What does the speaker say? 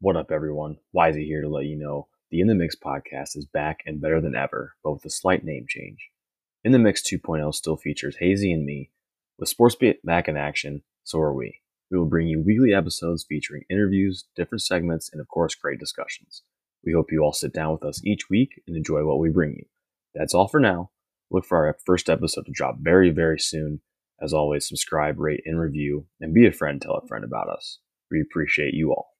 What up, everyone? Wisey here to let you know the In the Mix podcast is back and better than ever, but with a slight name change. In the Mix 2.0 still features Hazy and me. With SportsBeat back in action, so are we. We will bring you weekly episodes featuring interviews, different segments, and of course, great discussions. We hope you all sit down with us each week and enjoy what we bring you. That's all for now. Look for our first episode to drop very, very soon. As always, subscribe, rate, and review, and be a friend. Tell a friend about us. We appreciate you all.